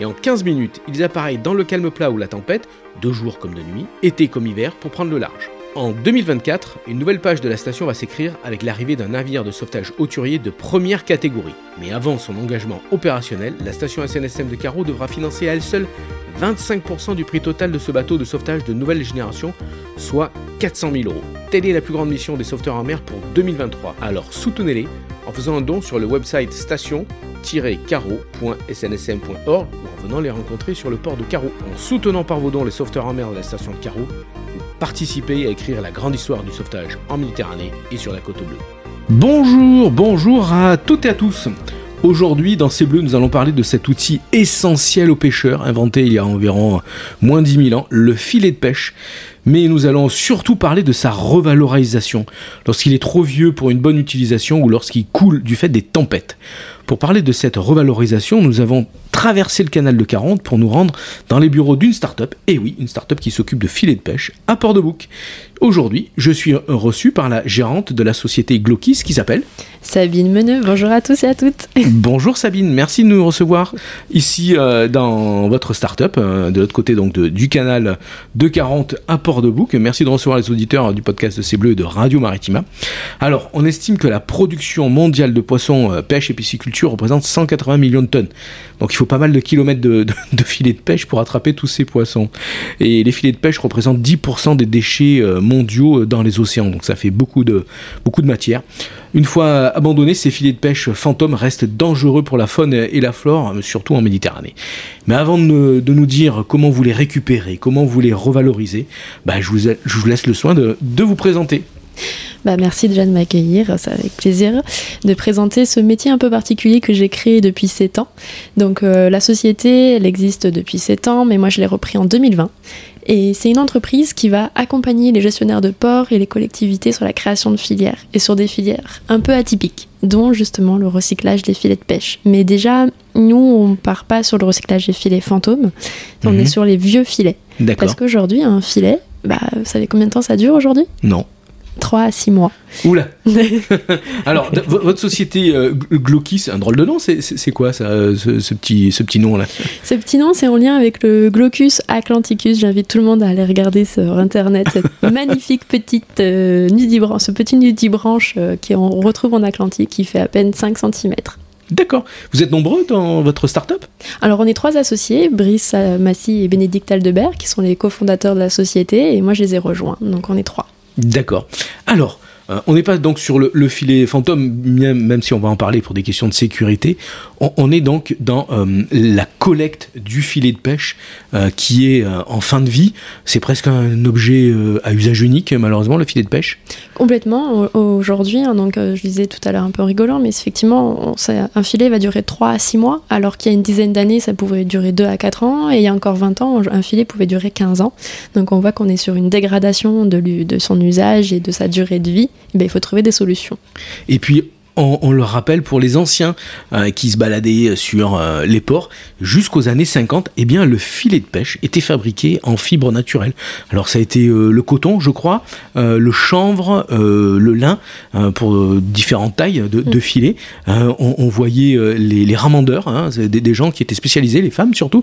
et en 15 minutes, ils appareillent dans le calme plat ou la tempête, de jour comme de nuit, été comme hiver, pour prendre le large. En 2024, une nouvelle page de la station va s'écrire avec l'arrivée d'un navire de sauvetage hauturier de première catégorie. Mais avant son engagement opérationnel, la station SNSM de Carreau devra financer à elle seule 25% du prix total de ce bateau de sauvetage de nouvelle génération, soit 400 000 euros. Telle est la plus grande mission des sauveteurs en mer pour 2023. Alors soutenez-les en faisant un don sur le website station-carreau.snsm.org venant les rencontrer sur le port de Carreau. En soutenant par vos dons les sauveteurs en mer de la station de Carreau, vous participez à écrire la grande histoire du sauvetage en Méditerranée et sur la côte bleue. Bonjour, bonjour à toutes et à tous. Aujourd'hui, dans ces bleus, nous allons parler de cet outil essentiel aux pêcheurs, inventé il y a environ moins de 10 000 ans, le filet de pêche. Mais nous allons surtout parler de sa revalorisation, lorsqu'il est trop vieux pour une bonne utilisation ou lorsqu'il coule du fait des tempêtes. Pour parler de cette revalorisation, nous avons traversé le canal de 40 pour nous rendre dans les bureaux d'une start-up, et oui, une start-up qui s'occupe de filets de pêche à Port-de-Bouc. Aujourd'hui, je suis reçu par la gérante de la société Glokis qui s'appelle Sabine Meneux. Bonjour à tous et à toutes. Bonjour Sabine, merci de nous recevoir ici euh, dans votre start-up, euh, de l'autre côté donc de, du canal de 40 à Port-de-Bouc. Merci de recevoir les auditeurs du podcast de C'est Bleu et de Radio Maritima. Alors, on estime que la production mondiale de poissons, euh, pêche et pisciculture représente 180 millions de tonnes. Donc il faut pas mal de kilomètres de, de, de filets de pêche pour attraper tous ces poissons. Et les filets de pêche représentent 10% des déchets mondiaux dans les océans. Donc ça fait beaucoup de, beaucoup de matière. Une fois abandonnés, ces filets de pêche fantômes restent dangereux pour la faune et la flore, surtout en Méditerranée. Mais avant de, de nous dire comment vous les récupérez, comment vous les revalorisez, bah, je, vous, je vous laisse le soin de, de vous présenter. Bah, merci déjà de m'accueillir, c'est avec plaisir de présenter ce métier un peu particulier que j'ai créé depuis 7 ans. Donc euh, la société, elle existe depuis 7 ans, mais moi je l'ai repris en 2020. Et c'est une entreprise qui va accompagner les gestionnaires de ports et les collectivités sur la création de filières, et sur des filières un peu atypiques, dont justement le recyclage des filets de pêche. Mais déjà, nous, on part pas sur le recyclage des filets fantômes, on Mhm. est sur les vieux filets. Parce qu'aujourd'hui, un filet, bah, vous savez combien de temps ça dure aujourd'hui? Non. 3 à 6 mois. Oula Alors, votre société euh, Glokis, c'est un drôle de nom, c'est- quoi ça, euh, ce, ce petit, ce petit nom-là? Ce petit nom, c'est en lien avec le Glaucus atlanticus. J'invite tout le monde à aller regarder sur internet cette magnifique petite euh, nudibranche, ce petit nudibranche euh, qu'on retrouve en Atlantique qui fait à peine 5 cm. D'accord. Vous êtes nombreux dans votre start-up? Alors, on est trois associés, Brice Massy et Bénédicte Aldebert, qui sont les cofondateurs de la société, et moi je les ai rejoints. Donc, on est trois. D'accord. Alors, euh, on n'est pas donc sur le, le filet fantôme, même, si on va en parler pour des questions de sécurité. On, est donc dans euh, la collecte du filet de pêche euh, qui est en fin de vie. C'est presque un objet à usage unique, malheureusement, le filet de pêche. Complètement. Au- Aujourd'hui, hein, donc euh, je disais tout à l'heure un peu rigolant, mais effectivement, un filet va durer 3 à 6 mois, alors qu'il y a une dizaine d'années, ça pouvait durer 2 à 4 ans, et il y a encore 20 ans, un filet pouvait durer 15 ans. Donc on voit qu'on est sur une dégradation de son usage et de sa durée de vie. Eh ben, il faut trouver des solutions. Et puis, on, on le rappelle pour les anciens euh, qui se baladaient sur euh, les ports jusqu'aux années 50, eh bien, le filet de pêche était fabriqué en fibre naturelle. Alors, ça a été euh, le coton, je crois, le chanvre, le lin, pour différentes tailles de, de filets. Euh, on, on voyait les, les ramandeurs, hein, des, des gens qui étaient spécialisés, les femmes surtout,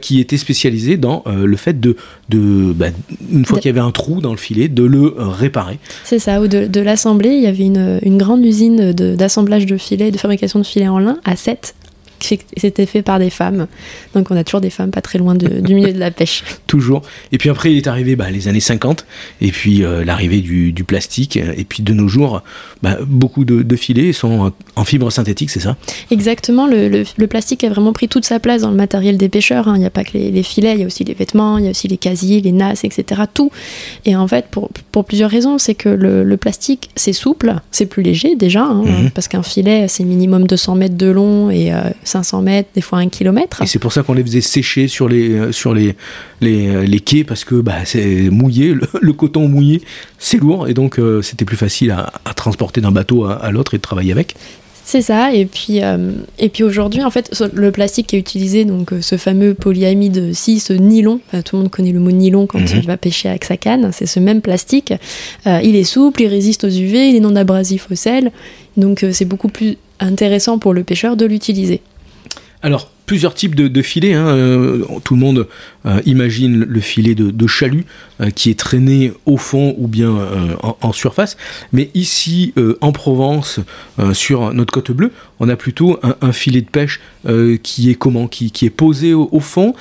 qui étaient spécialisés dans le fait de, de bah, une fois De- qu'il y avait un trou dans le filet, de le réparer. C'est ça, ou de, de l'assembler, il y avait une, une grande usine de- d'assemblage de, filets, de fabrication de filets en lin à 7 c'était fait par des femmes. Donc on a toujours des femmes pas très loin de- du milieu de la pêche. Toujours. Et puis après, il est arrivé bah, les années 50, et puis euh, l'arrivée du, du plastique, et puis de nos jours, bah, beaucoup de, de filets sont en fibre synthétique, c'est ça? Exactement, le, le- le plastique a vraiment pris toute sa place dans le matériel des pêcheurs. hein. Il n'y a pas que les, les filets, il y a aussi les vêtements, il y a aussi les casiers, les nasses, etc. Tout. Et en fait, pour, pour plusieurs raisons, c'est que le, le plastique, c'est souple, c'est plus léger déjà, hein, Mhm. parce qu'un filet, c'est minimum 200 mètres de long et euh, 500 mètres, des fois un kilomètre. Et c'est pour ça qu'on les faisait sécher sur les, sur les, les, quais parce que bah, c'est mouillé, le, coton mouillé, c'est lourd et donc c'était plus facile à, transporter d'un bateau à l'autre et de travailler avec. C'est ça, et puis, euh, et puis aujourd'hui, en fait, le plastique qui est utilisé, donc euh, ce fameux polyamide 6, ce nylon, tout le monde connaît le mot nylon quand mhm. il va pêcher avec sa canne, c'est ce même plastique. Euh, il est souple, il résiste aux UV, il est non abrasif au sel, donc c'est beaucoup plus intéressant pour le pêcheur de l'utiliser. Alors, plusieurs types de, filets. Hein. Euh, tout le monde euh, imagine le filet de, chalut euh, qui est traîné au fond ou bien en, surface. Mais ici, en Provence, sur notre côte bleue, on a plutôt un, filet de pêche qui est comment qui, est posé au, fond,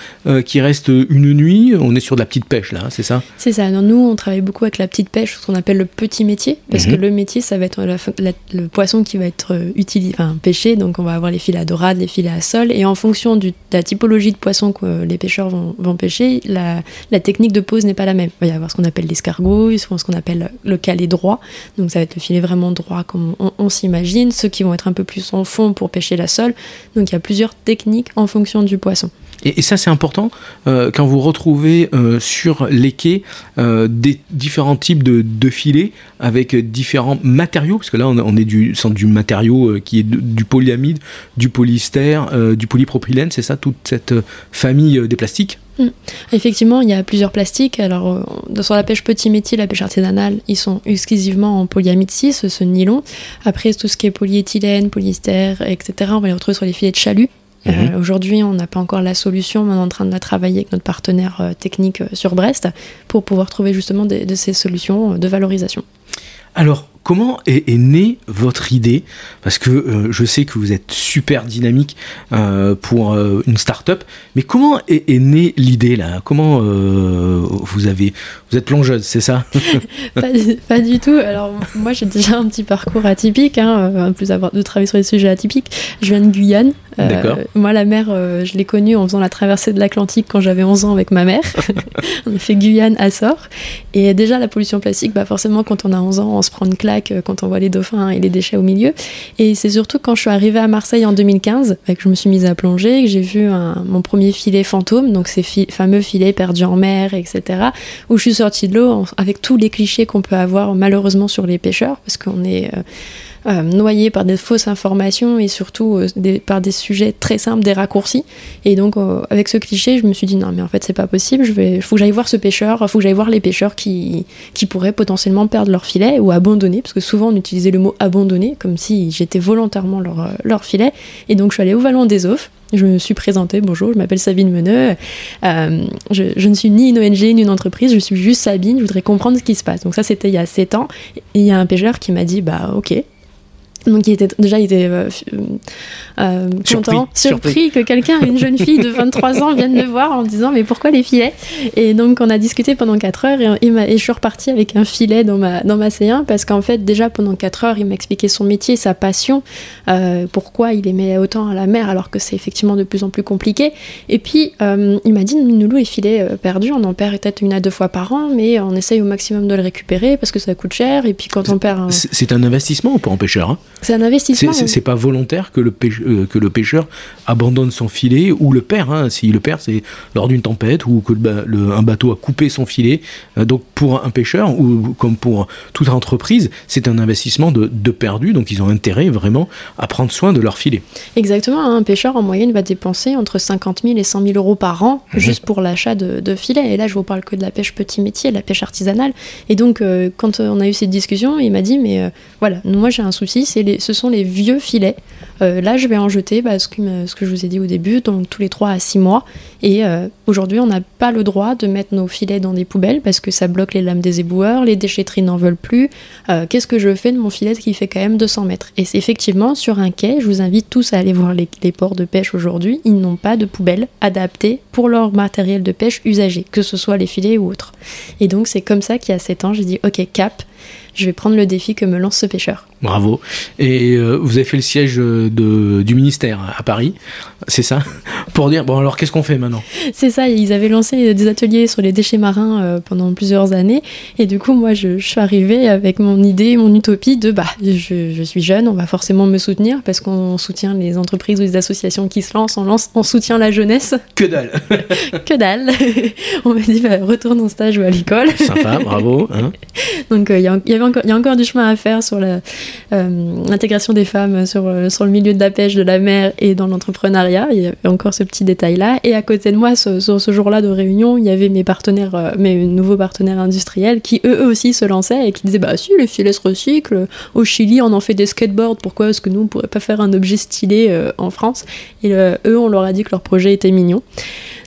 qui reste une nuit. On est sur de la petite pêche là, hein, c'est ça? C'est ça. nous, on travaille beaucoup avec la petite pêche, ce qu'on appelle le petit métier, parce que mhm. le métier, ça va être le poisson qui va être utilisé, enfin pêché. Donc, on va avoir les filets à dorade, les filets à sol, et en fonction de la typologie de poissons que les pêcheurs vont, pêcher, la, technique de pose n'est pas la même. Il va y avoir ce qu'on appelle l'escargot, ce qu'on appelle le calé droit. Donc ça va être le filet vraiment droit comme on, s'imagine. Ceux qui vont être un peu plus fond pour pêcher la sole. Donc il y a plusieurs techniques en fonction du poisson. Et, ça, c'est important euh, quand vous retrouvez euh, sur les quais euh, des différents types de, filets avec différents matériaux, parce que là, on, est du, du matériau qui est du polyamide, du polyester, du polypropylène, c'est ça, toute cette famille des plastiques mm. Effectivement, il y a plusieurs plastiques. Alors, sur la pêche petit métier, la pêche artisanale, ils sont exclusivement en polyamide 6, ce nylon. Après, tout ce qui est polyéthylène, polyester, etc., on va les retrouver sur les filets de chalut. Euh, mhm. Aujourd'hui, on n'a pas encore la solution, mais on est en train de la travailler avec notre partenaire euh, technique euh, sur Brest pour pouvoir trouver justement de ces solutions de valorisation. Alors, comment est, née votre idée? Parce que euh, je sais que vous êtes super dynamique euh, pour euh, une start-up, mais comment est, née l'idée là? Comment vous avez vous êtes plongeuse, c'est ça? Pas, du tout. Alors moi j'ai déjà un petit parcours atypique, hein, en plus d'avoir de travailler sur des sujets atypiques. Je viens de Guyane. moi la mer, je l'ai connue en faisant la traversée de l'Atlantique quand j'avais 11 ans avec ma mère. on a fait Guyane à Sort. Et déjà la pollution plastique, bah forcément quand on a 11 ans, on se prend une claque euh, quand on voit les dauphins et les déchets au milieu. Et c'est surtout quand je suis arrivée à Marseille en 2015 que je me suis mise à plonger, que j'ai vu mon premier filet fantôme, donc ces fameux filets perdus en mer, etc. Où je suis sortie de l'eau avec tous les clichés qu'on peut avoir malheureusement sur les pêcheurs, parce qu'on est euh, euh, noyé par des fausses informations et surtout par des sujets très simples, des raccourcis. Et donc, avec ce cliché, je me suis dit non, mais en fait, c'est pas possible. Il faut que j'aille voir ce pêcheur, il faut que j'aille voir les pêcheurs qui pourraient potentiellement perdre leur filet ou abandonner, parce que souvent on utilisait le mot abandonner comme si j'étais volontairement leur, leur filet. Et donc, je suis allée au Vallon des Offres. Je me suis présentée, bonjour, je m'appelle Sabine Meneux. je, je, ne suis ni une ONG ni une entreprise, je suis juste Sabine, je voudrais comprendre ce qui se passe. Donc ça, c'était il y a 7 ans. Et il y a un pêcheur qui m'a dit, bah ok, donc il était déjà il était euh, euh, content, surpris. que quelqu'un, une jeune fille de 23 ans, vienne me voir en me disant mais pourquoi les filets? Et donc on a discuté pendant 4 heures et, et, je suis repartie avec un filet dans ma dans ma C1 parce qu'en fait déjà pendant 4 heures il m'expliquait son métier, sa passion, euh, pourquoi il aimait autant à la mer alors que c'est effectivement de plus en plus compliqué. Et puis il m'a dit Noulou les filets perdus, on en perd peut-être une à deux fois par an, mais on essaye au maximum de le récupérer parce que ça coûte cher et puis quand on perd. C'est un investissement pour un pêcheur. Hein? C'est un investissement. C'est pas volontaire que le, pêcheur, euh, que le pêcheur abandonne son filet ou le perd. Hein. S'il le perd, c'est lors d'une tempête ou que le, un bateau a coupé son filet. Euh, donc pour un pêcheur ou comme pour toute entreprise, c'est un investissement de, de, perdu. Donc ils ont intérêt vraiment à prendre soin de leur filet. Exactement. Hein. Un pêcheur en moyenne va dépenser entre 50 000 et 100 000 euros par an mhm. juste pour l'achat de, de, filets. Et là, je vous parle que de la pêche petit métier, de la pêche artisanale. Et donc, euh, quand on a eu cette discussion, il m'a dit, mais voilà, moi j'ai un souci, c'est les ce sont les vieux filets. Euh, là, je vais en jeter bah, ce, que, je vous ai dit au début, donc tous les 3 à 6 mois. Et euh, aujourd'hui, on n'a pas le droit de mettre nos filets dans des poubelles parce que ça bloque les lames des éboueurs, les déchetteries n'en veulent plus. Euh, qu'est-ce que je fais de mon filet qui fait quand même 200 mètres? Et c'est effectivement sur un quai, je vous invite tous à aller voir les, les ports de pêche aujourd'hui, ils n'ont pas de poubelles adaptées pour leur matériel de pêche usagé, que ce soit les filets ou autres. Et donc, c'est comme ça qu'il y a 7 ans, j'ai dit, ok, cap je vais prendre le défi que me lance ce pêcheur. Bravo. Et euh, vous avez fait le siège de, du ministère à Paris, c'est ça Pour dire, bon alors qu'est-ce qu'on fait maintenant C'est ça, ils avaient lancé des ateliers sur les déchets marins euh, pendant plusieurs années. Et du coup, moi, je, suis arrivée avec mon idée, mon utopie de, bah, je, suis jeune, on va forcément me soutenir parce qu'on soutient les entreprises ou les associations qui se lancent, on, lance, on soutient la jeunesse. Que dalle Que dalle On m'a dit, bah, retourne en stage ou à l'école. Sympa, bravo. Hein. Donc, euh, il y, avait encore, y a encore du chemin à faire sur euh, l'intégration des femmes sur, sur le milieu de la pêche, de la mer et dans l'entrepreneuriat. Il y avait encore ce petit détail-là. Et à côté de moi, sur ce, jour-là de réunion, il y avait mes partenaires, euh, mes nouveaux partenaires industriels qui eux aussi se lançaient et qui disaient Bah, si, les filets se recyclent. Au Chili, on en fait des skateboards. Pourquoi est-ce que nous, on pourrait pas faire un objet stylé en France? Et eux, on leur a dit que leur projet était mignon.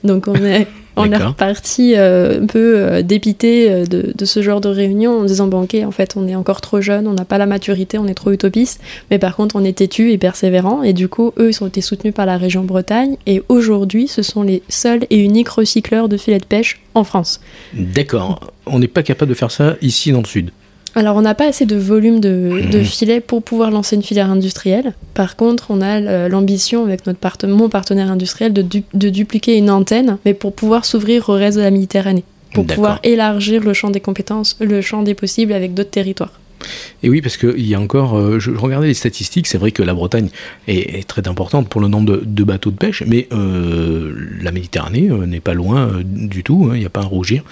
Donc on est on est reparti euh, un peu euh, dépité euh, de, ce genre de réunion en disant bon ok en fait on est encore trop jeune, on n'a pas la maturité, on est trop utopiste, mais par contre on est têtu et persévérant et du coup eux ils ont été soutenus par la région Bretagne et aujourd'hui ce sont les seuls et uniques recycleurs de filets de pêche en France. D'accord, on n'est pas capable de faire ça ici dans le sud. Alors, on n'a pas assez de volume de, de, filets pour pouvoir lancer une filière industrielle. Par contre, on a l'ambition avec notre mon partenaire industriel de, de, dupliquer une antenne, mais pour pouvoir s'ouvrir au reste de la Méditerranée, pour pouvoir élargir le champ des compétences, le champ des possibles avec d'autres territoires. Et oui, parce qu'il y a encore, euh, je, regardais les statistiques, c'est vrai que la Bretagne est, très importante pour le nombre de, bateaux de pêche, mais euh, la Méditerranée euh, n'est pas loin du tout, hein, il n'y a pas à rougir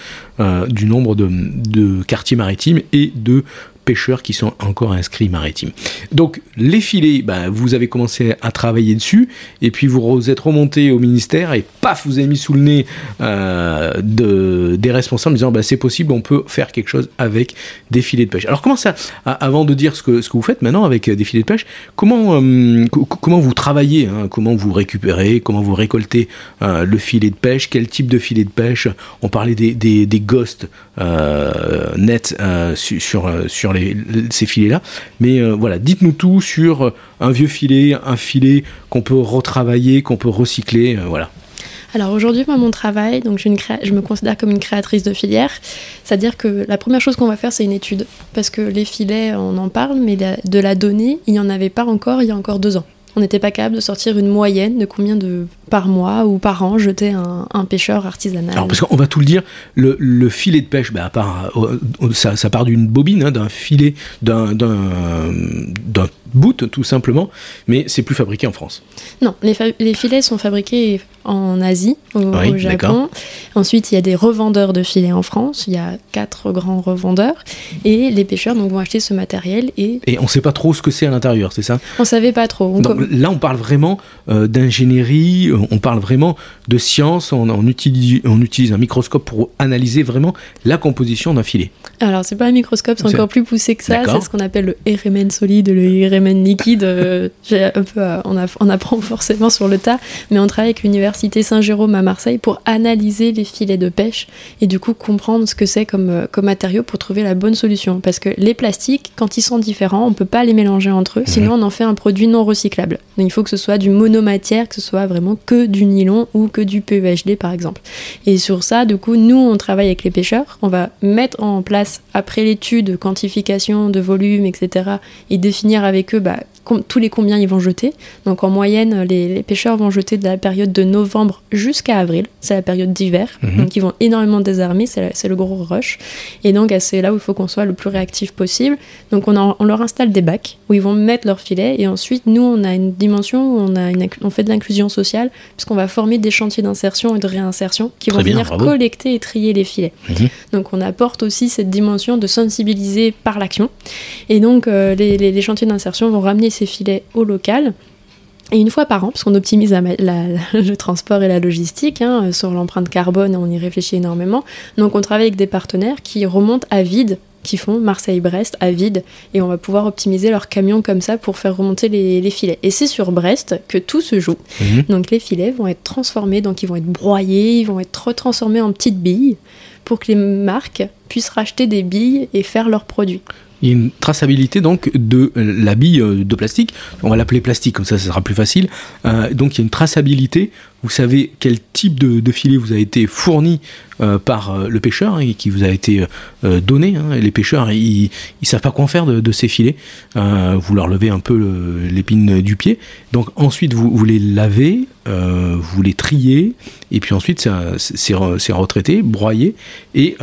du nombre de, quartiers maritimes et de pêcheurs qui sont encore inscrits maritimes. Donc les filets, bah, vous avez commencé à travailler dessus, et puis vous êtes remonté au ministère, et paf, vous avez mis sous le nez de, des responsables en disant bah, c'est possible, on peut faire quelque chose avec des filets de pêche. Alors comment ça, avant de dire ce que, ce que vous faites maintenant avec des filets de pêche, comment, euh, comment vous travaillez, hein, comment vous récupérez, comment vous récoltez euh, le filet de pêche, quel type de filet de pêche, on parlait des, des, des ghosts nets sur, sur ces filets-là. Mais euh, voilà, dites-nous tout sur un vieux filet, un filet qu'on peut retravailler, qu'on peut recycler, euh, voilà. Alors aujourd'hui, moi, mon travail, donc je, je, me considère comme une créatrice de filière, c'est-à-dire que la première chose qu'on va faire, c'est une étude, parce que les filets, on en parle, mais de la donnée, il n'y en avait pas encore il y a encore deux ans. On n'était pas capable de sortir une moyenne de combien de par mois ou par an jetait un, pêcheur artisanal. Alors parce qu'on va tout le dire, le, filet de pêche, bah, à part, euh, ça, part d'une bobine, hein, d'un filet, d'un boot tout simplement, mais c'est plus fabriqué en France. Non, les, les filets sont fabriqués en Asie, au, Japon. Ensuite, il y a des revendeurs de filets en France. Il y a quatre grands revendeurs. Et les pêcheurs donc, vont acheter ce matériel. Et, et on ne sait pas trop ce que c'est à l'intérieur, c'est ça? On ne savait pas trop. là, on parle vraiment euh, d'ingénierie, on parle vraiment de science. On, on, utilise, on utilise un microscope pour analyser vraiment la composition d'un filet. Alors, c'est pas un microscope, c'est encore plus poussé que ça. C'est ce qu'on appelle le RMN solide, le RMN liquide. Euh, un peu, on, on apprend forcément sur le tas. Mais on travaille avec l'univers Cité Saint-Jérôme à Marseille pour analyser les filets de pêche et du coup comprendre ce que c'est comme, euh, comme matériau pour trouver la bonne solution. Parce que les plastiques, quand ils sont différents, on peut pas les mélanger entre eux, sinon on en fait un produit non recyclable. Donc il faut que ce soit du monomatière, que ce soit vraiment que du nylon ou que du PEHD par exemple. Et sur ça, du coup, nous on travaille avec les pêcheurs, on va mettre en place après l'étude, quantification de volume, etc. et définir avec eux bah, tous les combien ils vont jeter. Donc en moyenne, les, pêcheurs vont jeter de la période de novembre jusqu'à avril. C'est la période d'hiver. Mhm. Donc ils vont énormément désarmer, c'est le gros rush. Et donc c'est là où il faut qu'on soit le plus réactif possible. Donc on, leur installe des bacs où ils vont mettre leur filet. Et ensuite, nous, on a une dimension où on, a on fait de l'inclusion sociale puisqu'on va former des chantiers d'insertion et de réinsertion qui vont venir collecter et trier les filets. Mhm. Donc on apporte aussi cette dimension de sensibiliser par l'action. Et donc euh, les, les chantiers d'insertion vont ramener ces filets au local. Et une fois par an, parce qu'on optimise le transport et la logistique, hein, sur l'empreinte carbone, on y réfléchit énormément. Donc on travaille avec des partenaires qui remontent à vide qui font Marseille-Brest à vide et on va pouvoir optimiser leurs camions comme ça pour faire remonter les, filets. Et c'est sur Brest que tout se joue. Mhm. Donc les filets vont être transformés, donc ils vont être broyés, ils vont être retransformés en petites billes pour que les marques puissent racheter des billes et faire leurs produits. Il y a une traçabilité donc de la bille de plastique. On va l'appeler plastique, comme ça, ça sera plus facile. Euh, donc il y a une traçabilité. Vous savez quel type de, filet vous a été fourni euh, par euh, le pêcheur et qui vous a été donné. Hein. Les pêcheurs, ils, ne savent pas quoi en faire de, ces filets. vous leur levez un peu l'épine du pied. Donc ensuite, vous, vous les lavez, vous les triez, et puis ensuite, c'est retraité, broyé, et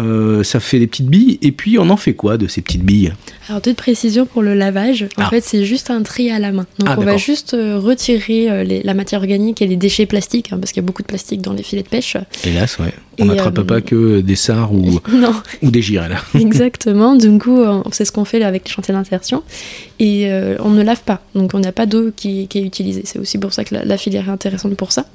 ça fait des petites billes. Et puis, on en fait quoi de ces petites billes? Alors, toute précision pour le lavage. En ah. fait, c'est juste un tri à la main. Donc, ah, on va juste euh, retirer euh, la matière organique et les déchets plastiques, hein, parce qu'il y a beaucoup de plastique dans les filets de pêche. Hélas, ouais. On n'attrape euh, pas que des sards ou, ou des girelles. Exactement. Du coup, c'est ce qu'on fait là avec les chantiers d'insertion. Et on ne lave pas. Donc, on n'a pas d'eau qui, est utilisée. C'est aussi pour ça que la, filière est intéressante pour ça.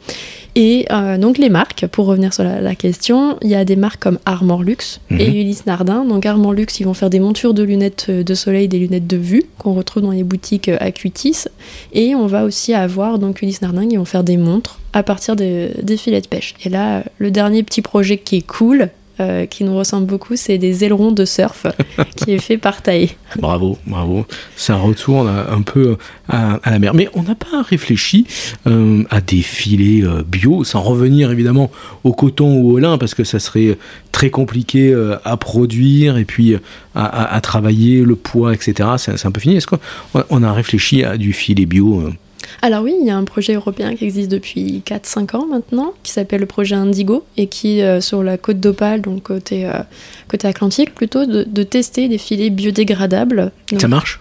Et donc, les marques, pour revenir sur la, question, il y a des marques comme Armor Luxe et mhm. Ulysse Nardin. Donc, Armor Luxe, ils vont faire des montures de lunettes de soleil, des lunettes de vue qu'on retrouve dans les boutiques euh, Acuitis. Et on va aussi avoir donc Ulysse Nardin qui vont faire des montres à partir des filets de pêche. Et là, le dernier petit projet qui est cool, euh, qui nous ressemble beaucoup, c'est des ailerons de surf qui est fait par Taï. Bravo, bravo. Ça retourne un peu à, la mer. Mais on n'a pas réfléchi euh, à des filets euh, bio, sans revenir évidemment au coton ou au lin, parce que ça serait très compliqué à produire et puis à, à, travailler le poids, etc. C'est un peu fini. Est-ce qu'on a réfléchi à du filet bio alors oui, il y a un projet européen qui existe depuis 4-5 ans maintenant, qui s'appelle le projet Indigo, et qui, euh, sur la côte d'Opale, donc côté, euh, côté Atlantique plutôt, de, tester des filets biodégradables. Ça marche?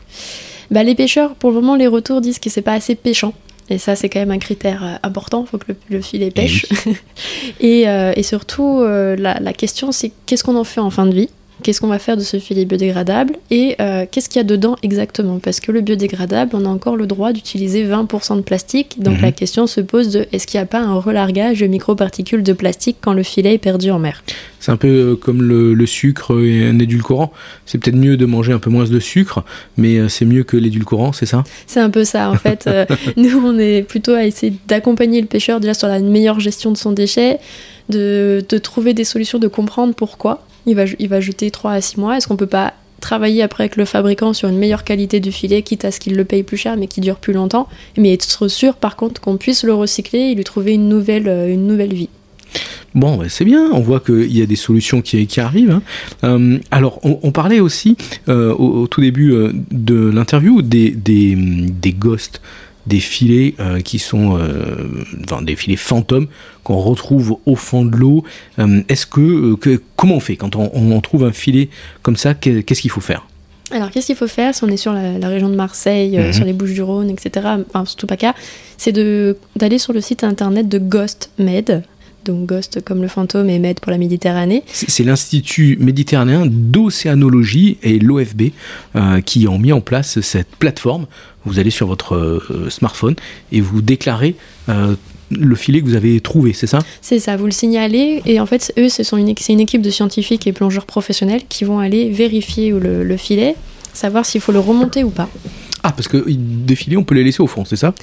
bah, Les pêcheurs, pour le moment, les retours disent que c'est pas assez pêchant. Et ça, c'est quand même un critère euh, important, il faut que le, filet pêche. et, et, surtout, la, la question, c'est qu'est-ce qu'on en fait en fin de vie? Qu'est-ce qu'on va faire de ce filet biodégradable et euh, qu'est-ce qu'il y a dedans exactement? Parce que le biodégradable, on a encore le droit d'utiliser 20% de plastique. Donc la mhm. question se pose de est-ce qu'il n'y a pas un relargage de microparticules de plastique quand le filet est perdu en mer? C'est un peu euh, comme le, sucre et un édulcorant. C'est peut-être mieux de manger un peu moins de sucre, mais euh, c'est mieux que l'édulcorant, c'est ça? C'est un peu ça en fait. nous, on est plutôt à essayer d'accompagner le pêcheur déjà sur la meilleure gestion de son déchet, de, de trouver des solutions, de comprendre pourquoi il va, il va jeter 3 à 6 mois. Est-ce qu'on peut pas travailler après avec le fabricant sur une meilleure qualité du filet, quitte à ce qu'il le paye plus cher mais qui dure plus longtemps, mais être sûr par contre qu'on puisse le recycler et lui trouver une nouvelle, euh, une nouvelle vie? Bon, c'est bien, on voit qu'il y a des solutions qui, qui arrivent. Hein. Euh, alors, on, parlait aussi euh, au, tout début de l'interview des, des, des ghosts des filets euh, qui sont euh, enfin, des filets fantômes qu'on retrouve au fond de l'eau. Euh, est-ce que, comment on fait quand on, trouve un filet comme ça Qu'est-ce qu'il faut faire? Alors, qu'est-ce qu'il faut faire si on est sur la, région de Marseille, mhm. sur les Bouches-du-Rhône, etc., enfin, surtout pas cas, c'est d'aller sur le site internet de Ghost Med, donc Ghost comme le fantôme et Med pour la Méditerranée. C'est l'Institut méditerranéen d'océanologie et l'OFB euh, qui ont mis en place cette plateforme. Vous allez sur votre euh, smartphone et vous déclarez euh, le filet que vous avez trouvé, c'est ça? C'est ça, vous le signalez et en fait, eux, c'est une, une, équipe de scientifiques et plongeurs professionnels qui vont aller vérifier le, le filet, savoir s'il faut le remonter ou pas. Ah, parce que des filets, on peut les laisser au fond, c'est ça?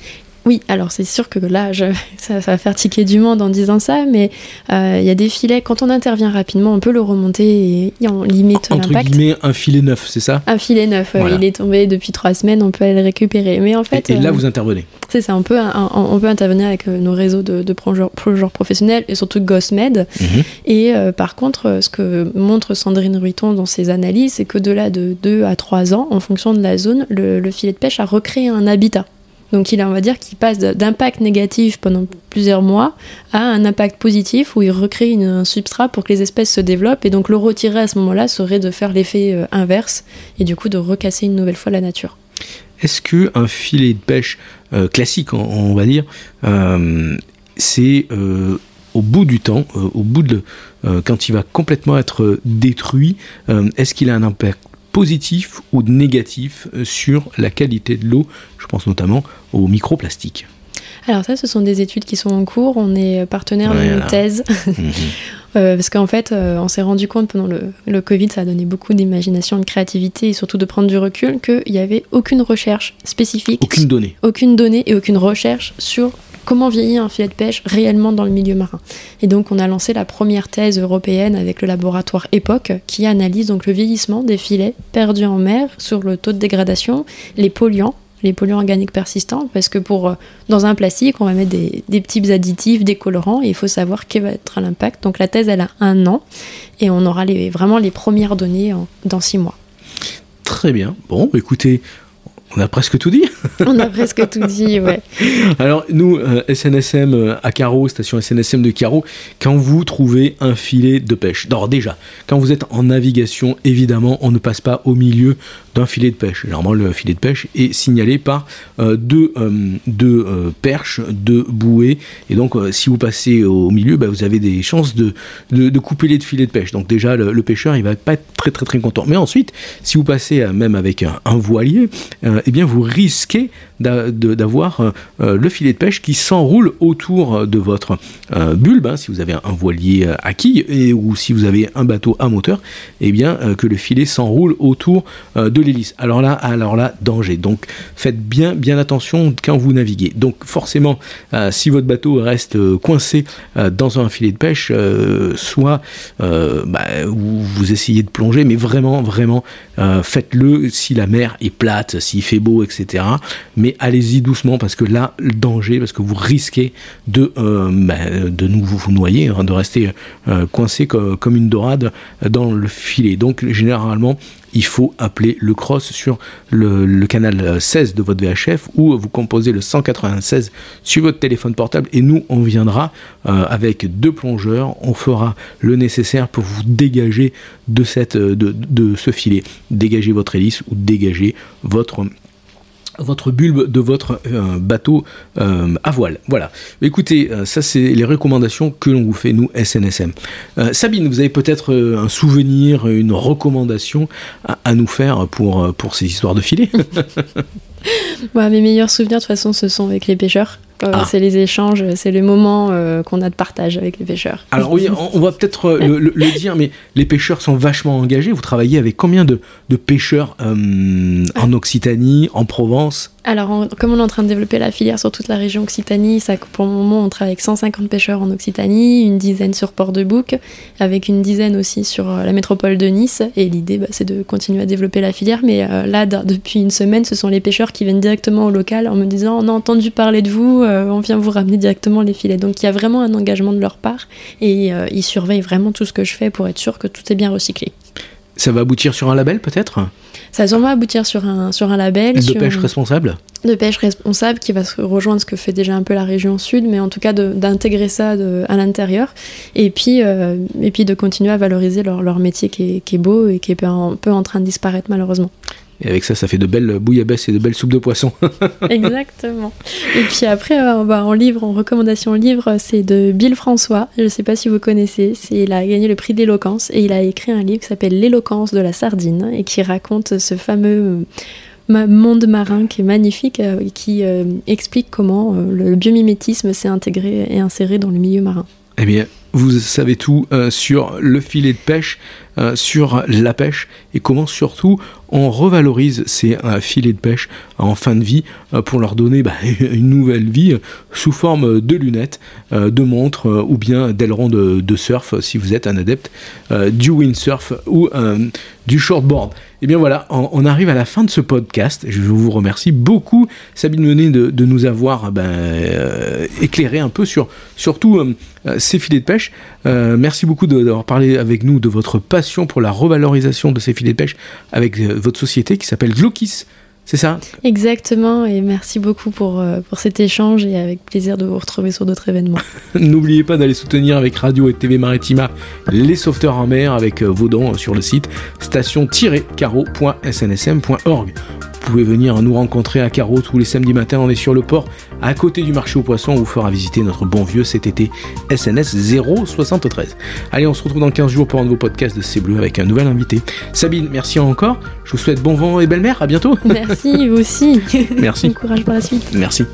Oui, alors c'est sûr que là, ça, va faire tiquer du monde en disant ça, mais euh, il y a des filets, quand on intervient rapidement, on peut le remonter et, on limite l'impact. Entre guillemets, un filet neuf, c'est ça? Un filet neuf, il est tombé depuis trois semaines, on peut aller le récupérer. Mais en fait, et, là, euh, vous intervenez C'est ça, on peut, on, peut intervenir avec euh, nos réseaux de, de plongeurs, professionnels et surtout GOSMED. Mhm. Et par contre, ce que montre Sandrine Ruiton dans ses analyses, c'est qu'au-delà de 2 à 3 ans, en fonction de la zone, le filet de pêche a recréé un habitat. Donc il a, on va dire, qu'il passe d'impact négatif pendant plusieurs mois à un impact positif où il recrée un substrat pour que les espèces se développent. Et donc le retirer à ce moment-là serait de faire l'effet euh, inverse et du coup de recasser une nouvelle fois la nature. Est-ce que un filet de pêche euh, classique, on, va dire, euh, c'est au bout du temps, au bout de quand il va complètement être détruit, est-ce qu'il a un impact positif ou négatif euh, sur la qualité de l'eau. Je pense notamment aux microplastiques. Alors ça, ce sont des études qui sont en cours. On est partenaire d'une thèse. Euh, parce qu'en fait, euh, on s'est rendu compte pendant le, le, Covid, ça a donné beaucoup d'imagination, de créativité et surtout de prendre du recul, qu'il n'y avait aucune recherche spécifique. Aucune donnée. Aucune donnée et aucune recherche sur comment vieillit un filet de pêche réellement dans le milieu marin. Et donc on a lancé la première thèse européenne avec le laboratoire EPOC qui analyse donc le vieillissement des filets perdus en mer sur le taux de dégradation, les polluants les polluants organiques persistants, parce que pour euh, dans un plastique, on va mettre des, petits additifs, des colorants, et il faut savoir quel va être l'impact. Donc la thèse, elle a un an, et on aura vraiment les premières données dans six mois. Très bien. Bon, écoutez, on a presque tout dit. On a presque tout dit, ouais. Alors, nous, SNSM euh, à Carreau, station SNSM de Carreau, quand vous trouvez un filet de pêche, alors déjà, quand vous êtes en navigation, évidemment, on ne passe pas au milieu d'un filet de pêche. Généralement, le filet de pêche est signalé par euh, deux, euh, perches, deux bouées. Et donc, si vous passez au milieu, bah, vous avez des chances de, de, couper les filets de pêche. Donc, déjà, le, pêcheur, il va pas être très, très, très content. Mais ensuite, si vous passez même avec un, un voilier, eh bien vous risquez d'avoir euh, euh, le filet de pêche qui s'enroule autour de votre euh, bulbe, hein, si vous avez un voilier à quille et, ou si vous avez un bateau à moteur, eh bien que le filet s'enroule autour de l'hélice. Alors là, alors là, danger. Donc faites bien bien attention quand vous naviguez. Donc forcément, si votre bateau reste coincé dans un filet de pêche, soit bah, vous, essayez de plonger, mais vraiment vraiment faites-le si la mer est plate, s'il fait beau, etc. Mais allez-y doucement parce que là, le danger, parce que vous risquez de, euh, bah, de nous vous noyer, hein, de rester euh, coincé comme une dorade dans le filet. Donc généralement, il faut appeler le cross sur le, canal 16 de votre VHF ou vous composez le 196 sur votre téléphone portable et nous on viendra euh, avec deux plongeurs, on fera le nécessaire pour vous dégager de, cette, de, de ce filet, dégager votre hélice ou dégager votre votre bulbe de votre euh, bateau euh, à voile. Voilà. Écoutez, euh, ça c'est les recommandations que l'on vous fait, nous, SNSM. Sabine, vous avez peut-être un souvenir, une recommandation à, nous faire pour, pour ces histoires de filets? Mes meilleurs souvenirs, de toute façon, ce sont avec les pêcheurs. Ah. C'est les échanges, c'est le moment qu'on a de partage avec les pêcheurs. Alors oui, on, va peut-être le, dire, mais les pêcheurs sont vachement engagés. Vous travaillez avec combien de, de pêcheurs en Occitanie, en Provence? Alors, comme on est en train de développer la filière sur toute la région Occitanie, pour le moment, on travaille avec 150 pêcheurs en Occitanie, une dizaine sur Port-de-Bouc, avec une dizaine aussi sur euh, la métropole de Nice. Et l'idée, bah, c'est de continuer à développer la filière. Mais euh, là, depuis une semaine, ce sont les pêcheurs qui viennent directement au local en me disant On a entendu parler de vous, euh, on vient vous ramener directement les filets. Donc, il y a vraiment un engagement de leur part et ils surveillent vraiment tout ce que je fais pour être sûr que tout est bien recyclé. Ça va aboutir sur un label peut-être? Ça va sûrement aboutir sur un, sur un label. De pêche responsable De pêche responsable qui va se rejoindre ce que fait déjà un peu la région sud, mais en tout cas d'intégrer ça à l'intérieur. Et, puis euh, et puis de continuer à valoriser leur, leur métier qui est, qui est, beau et qui est un peu en train de disparaître malheureusement. Et avec ça, ça fait de belles bouillabaisse et de belles soupes de poisson. Exactement. Et puis après, euh, va en livre, en recommandation livre, c'est de Bill François. Je ne sais pas si vous connaissez. Il a gagné le prix d'éloquence et il a écrit un livre qui s'appelle L'éloquence de la sardine et qui raconte ce fameux euh, monde marin qui est magnifique et euh, qui explique comment le biomimétisme s'est intégré et inséré dans le milieu marin. Eh bien, vous savez tout sur le filet de pêche, sur la pêche et comment surtout on revalorise ces euh, filets de pêche en fin de vie euh, pour leur donner bah, une nouvelle vie sous forme de lunettes, euh, de montres ou bien d'ailerons de, surf si vous êtes un adepte du windsurf ou du shortboard. Et eh bien voilà, on, arrive à la fin de ce podcast. Je vous remercie beaucoup, Sabine Menet, de, nous avoir ben, éclairé un peu sur surtout ces filets de pêche. merci beaucoup d'avoir parlé avec nous de votre passion pour la revalorisation de ces filets de pêche avec votre société qui s'appelle Glokis. C'est ça Exactement, et merci beaucoup pour, euh, pour cet échange et avec plaisir de vous retrouver sur d'autres événements. N'oubliez pas d'aller soutenir avec Radio et TV Maritima les sauveteurs en mer avec euh, vos dons sur le site station-caro.snsm.org. Vous pouvez venir nous rencontrer à Carreau tous les samedis matins, on est sur le port, à côté du marché aux poissons, on vous fera visiter notre bon vieux cet été SNS 073. Allez, on se retrouve dans 15 jours pour un nouveau podcast de C'est Bleu avec un nouvel invité. Sabine, merci encore, je vous souhaite bon vent et belle mer, à bientôt. Merci, vous aussi. Merci. bon courage pour la suite. Merci.